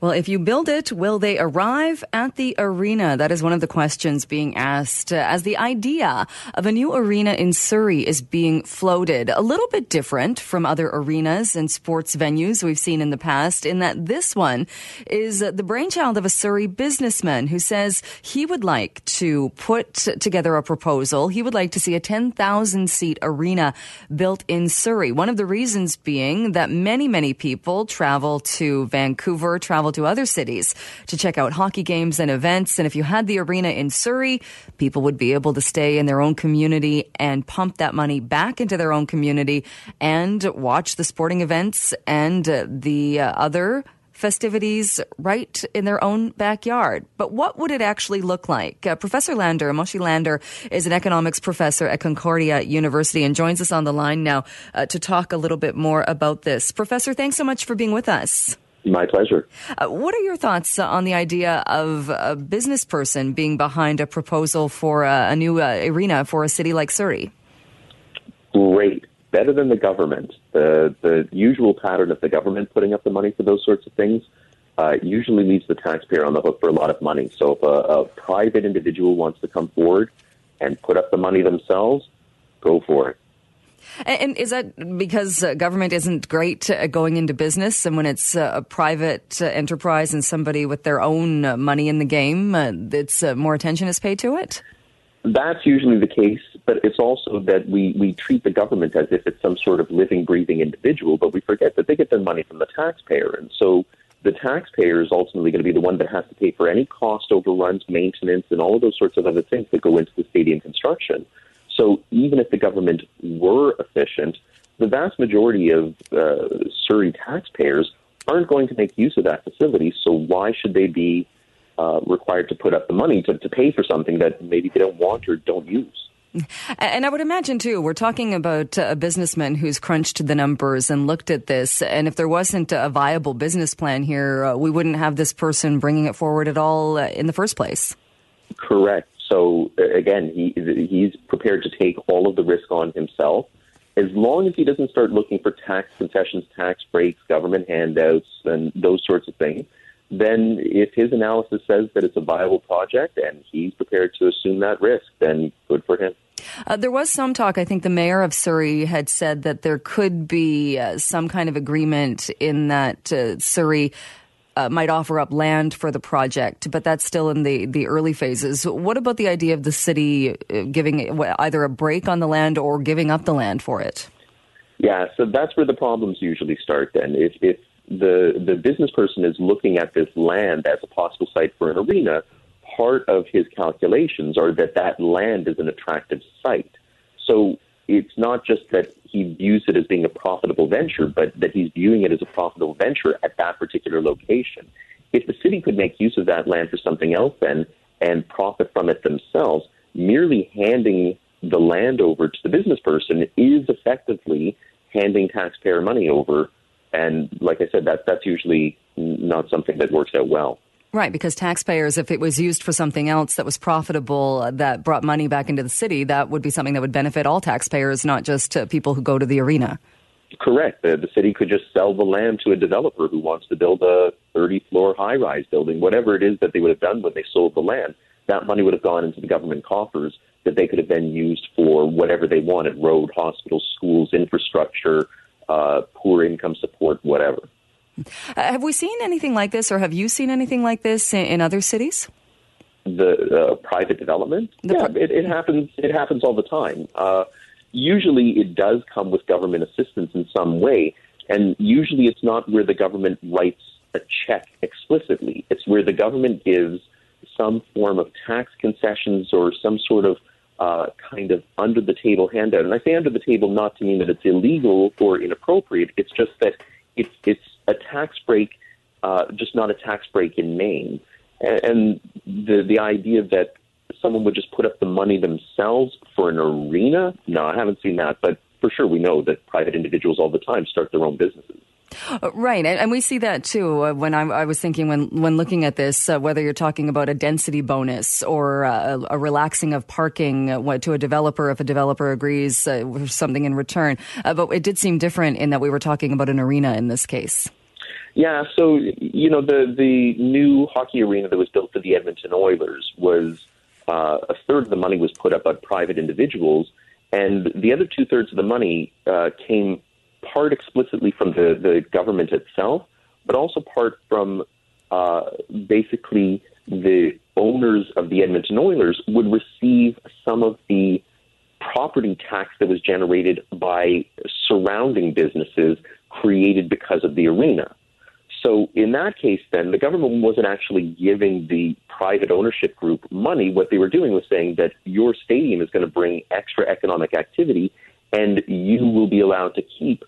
Well, if you build it, will they arrive at the arena? That is one of the questions being asked uh, as the idea of a new arena in Surrey is being floated. A little bit different from other arenas and sports venues we've seen in the past in that this one is the brainchild of a Surrey businessman who says he would like to put together a proposal. He would like to see a 10,000 seat arena built in Surrey. One of the reasons being that many, many people travel to Vancouver, travel travel to other cities to check out hockey games and events. And if you had the arena in Surrey, people would be able to stay in their own community and pump that money back into their own community and watch the sporting events and uh, the uh, other festivities right in their own backyard. But what would it actually look like? Uh, professor Lander, Moshe Lander, is an economics professor at Concordia University and joins us on the line now uh, to talk a little bit more about this. Professor, thanks so much for being with us. My pleasure. Uh, what are your thoughts on the idea of a business person being behind a proposal for a, a new uh, arena for a city like Surrey? Great. Better than the government. The, the usual pattern of the government putting up the money for those sorts of things uh, usually leaves the taxpayer on the hook for a lot of money. So if a, a private individual wants to come forward and put up the money themselves, go for it. And is that because uh, government isn't great at going into business, and when it's uh, a private uh, enterprise and somebody with their own money in the game, it's more attention is paid to it? That's usually the case, but it's also that we, we treat the government as if it's some sort of living, breathing individual, but we forget that they get their money from the taxpayer. And so the taxpayer is ultimately going to be the one that has to pay for any cost overruns, maintenance, and all of those sorts of other things that go into the stadium construction. So even if the government were efficient, the vast majority of uh, Surrey taxpayers aren't going to make use of that facility. So why should they be uh, required to put up the money to, to pay for something that maybe they don't want or don't use? And I would imagine too, we're talking about a businessman who's crunched the numbers and looked at this. And if there wasn't a viable business plan here, uh, we wouldn't have this person bringing it forward at all uh, in the first place. Correct. So again, he he's prepared to take all of the risk on himself, as long as he doesn't start looking for tax concessions, tax breaks, government handouts, and those sorts of things. Then, if his analysis says that it's a viable project and he's prepared to assume that risk, then good for him. Uh, there was some talk. I think the mayor of Surrey had said that there could be uh, some kind of agreement in that uh, Surrey uh, might offer up land for the project, but that's still in the, the early phases. What about the idea of the city uh, giving either a break on the land or giving up the land for it? Yeah, so that's where the problems usually start. Then, if, if the the business person is looking at this land as a possible site for an arena, part of his calculations are that that land is an attractive site. So it's not just that he views it as being a profitable venture, but that he's viewing it as a profitable venture at that particular location. If the city could make use of that land for something else then and profit from it themselves, merely handing the land over to the business person is effectively handing taxpayer money over. And like I said, that, that's usually not something that works out well. Right, because taxpayers, if it was used for something else that was profitable, uh, that brought money back into the city, that would be something that would benefit all taxpayers, not just uh, people who go to the arena. Correct. The, city could just sell the land to a developer who wants to build a 30 floor high rise building, whatever it is that they would have done when they sold the land. That money would have gone into the government coffers that they could have then used for whatever they wanted road, hospitals, schools, infrastructure, uh, poor income support, whatever. Uh, have we seen anything like this, or have you seen anything like this in, in other cities? The uh, private development, the yeah, it, it, happens. It happens all the time. Uh, usually, it does come with government assistance in some way, and usually, it's not where the government writes a check explicitly. It's where the government gives some form of tax concessions or some sort of uh, kind of under the table handout. And I say under the table not to mean that it's illegal or inappropriate. It's just that it's it's a tax break, uh, just not a tax break in name. And, and the the idea that someone would just put up the money themselves for an arena, no, I haven't seen that. But for sure, we know that private individuals all the time start their own businesses. Uh, right, and, we see that too. Uh, when I, I, was thinking when when looking at this, uh, whether you're talking about a density bonus or uh, a, relaxing of parking uh, to a developer if a developer agrees uh, something in return, but it did seem different in that we were talking about an arena in this case. Yeah, so you know the the new hockey arena that was built for the Edmonton Oilers was a third of the money was put up by private individuals, and the other two thirds of the money came part explicitly from the, the government itself, but also part from uh, basically the owners of the Edmonton Oilers would receive some of the property tax that was generated by surrounding businesses created because of the arena. So in that case, then the government wasn't actually giving the private ownership group money. What they were doing was saying that your stadium is going to bring extra economic activity, and you will be allowed to keep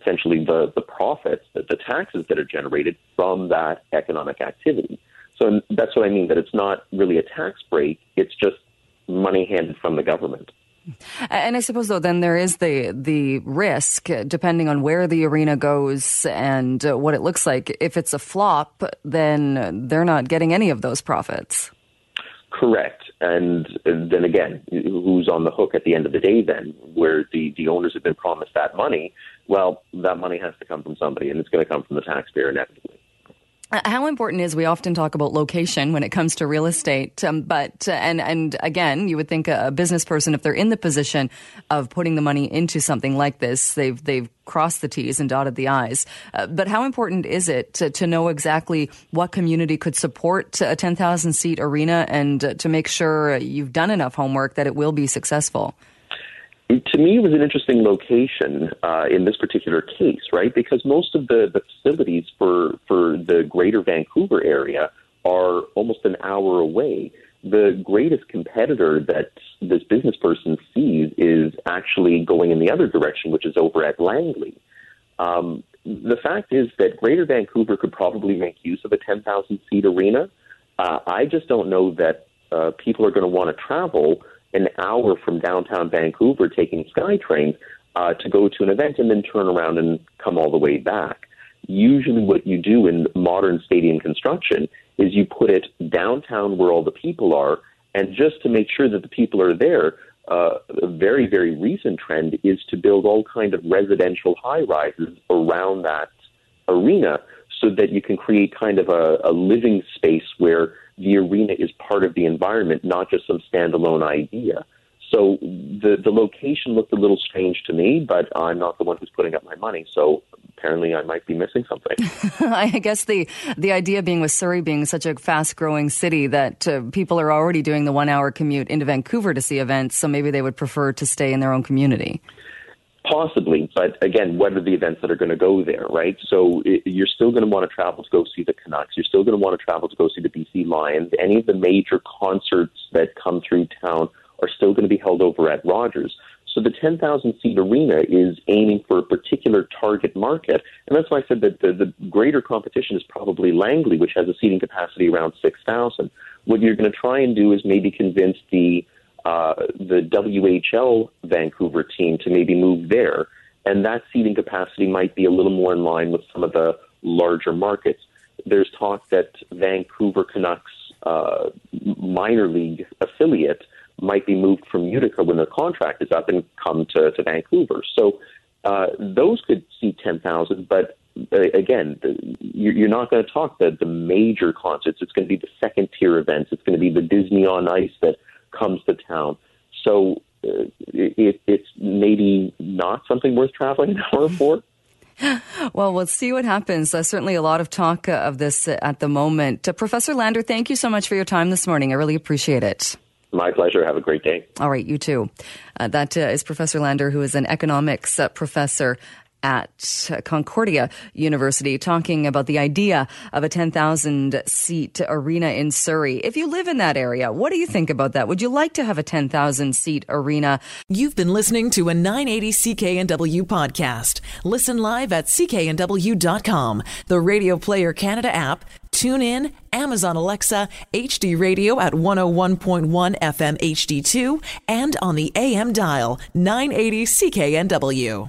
essentially the, the profits, the, the taxes that are generated from that economic activity. So that's what I mean, that it's not really a tax break, it's just money handed from the government. And I suppose, though, then there is the the risk, depending on where the arena goes and uh, what it looks like. If it's a flop, then they're not getting any of those profits. Correct. And then again, who's on the hook at the end of the day then, where the, the owners have been promised that money? Well, that money has to come from somebody, and it's going to come from the taxpayer inevitably. Uh, how important is we often talk about location when it comes to real estate, um, but uh, and and again, you would think a, business person, if they're in the position of putting the money into something like this, they've they've crossed the T's and dotted the I's. Uh, but how important is it to, to, know exactly what community could support a ten thousand seat arena and uh, to make sure you've done enough homework that it will be successful? To me, it was an interesting location uh, in this particular case, right? Because most of the, the facilities for, for the greater Vancouver area are almost an hour away. The greatest competitor that this business person sees is actually going in the other direction, which is over at Langley. Um, the fact is that Greater Vancouver could probably make use of a 10,000 seat arena. Uh, I just don't know that uh, people are going to want to travel an hour from downtown Vancouver taking SkyTrain uh, to go to an event and then turn around and come all the way back. Usually, what you do in modern stadium construction is you put it downtown where all the people are, and just to make sure that the people are there, uh, a very, very recent trend is to build all kind of residential high rises around that arena so that you can create kind of a, a living space where the arena is part of the environment, not just some standalone idea. So the the location looked a little strange to me, but I'm not the one who's putting up my money. So apparently, I might be missing something. I guess the the idea being with Surrey being such a fast growing city that uh, people are already doing the one hour commute into Vancouver to see events, so maybe they would prefer to stay in their own community. Possibly, but again, what are the events that are going to go there, right? So it, you're still going to want to travel to go see the Canucks. You're still going to want to travel to go see the BC Lions. Any of the major concerts that come through town are still going to be held over at Rogers. So the 10,000 seat arena is aiming for a particular target market. And that's why I said that the, the greater competition is probably Langley, which has a seating capacity around 6,000. What you're going to try and do is maybe convince the uh, the WHL Vancouver team to maybe move there. And that seating capacity might be a little more in line with some of the larger markets. There's talk that Vancouver Canucks uh, minor league affiliate might be moved from Utica when their contract is up and come to, to Vancouver. So uh, those could see 10,000, but uh, again, you're not going to talk the, the major concerts. It's going to be the second tier events. It's going to be the Disney on Ice that comes to town. So uh, it, it's maybe not something worth traveling an hour for. Well, we'll see what happens. Uh, certainly a lot of talk uh, of this uh, at the moment. Uh, Professor Lander, thank you so much for your time this morning. I really appreciate it. My pleasure. Have a great day. All right, you too. Uh, that is Professor Lander, who is an economics professor at Concordia University talking about the idea of a 10,000 seat arena in Surrey. If you live in that area, what do you think about that? Would you like to have a 10,000 seat arena? You've been listening to a 980 CKNW podcast. Listen live at cknw.com, the Radio Player Canada app, tune in, Amazon Alexa, HD radio at 101.1 FM HD2, and on the AM dial 980 CKNW.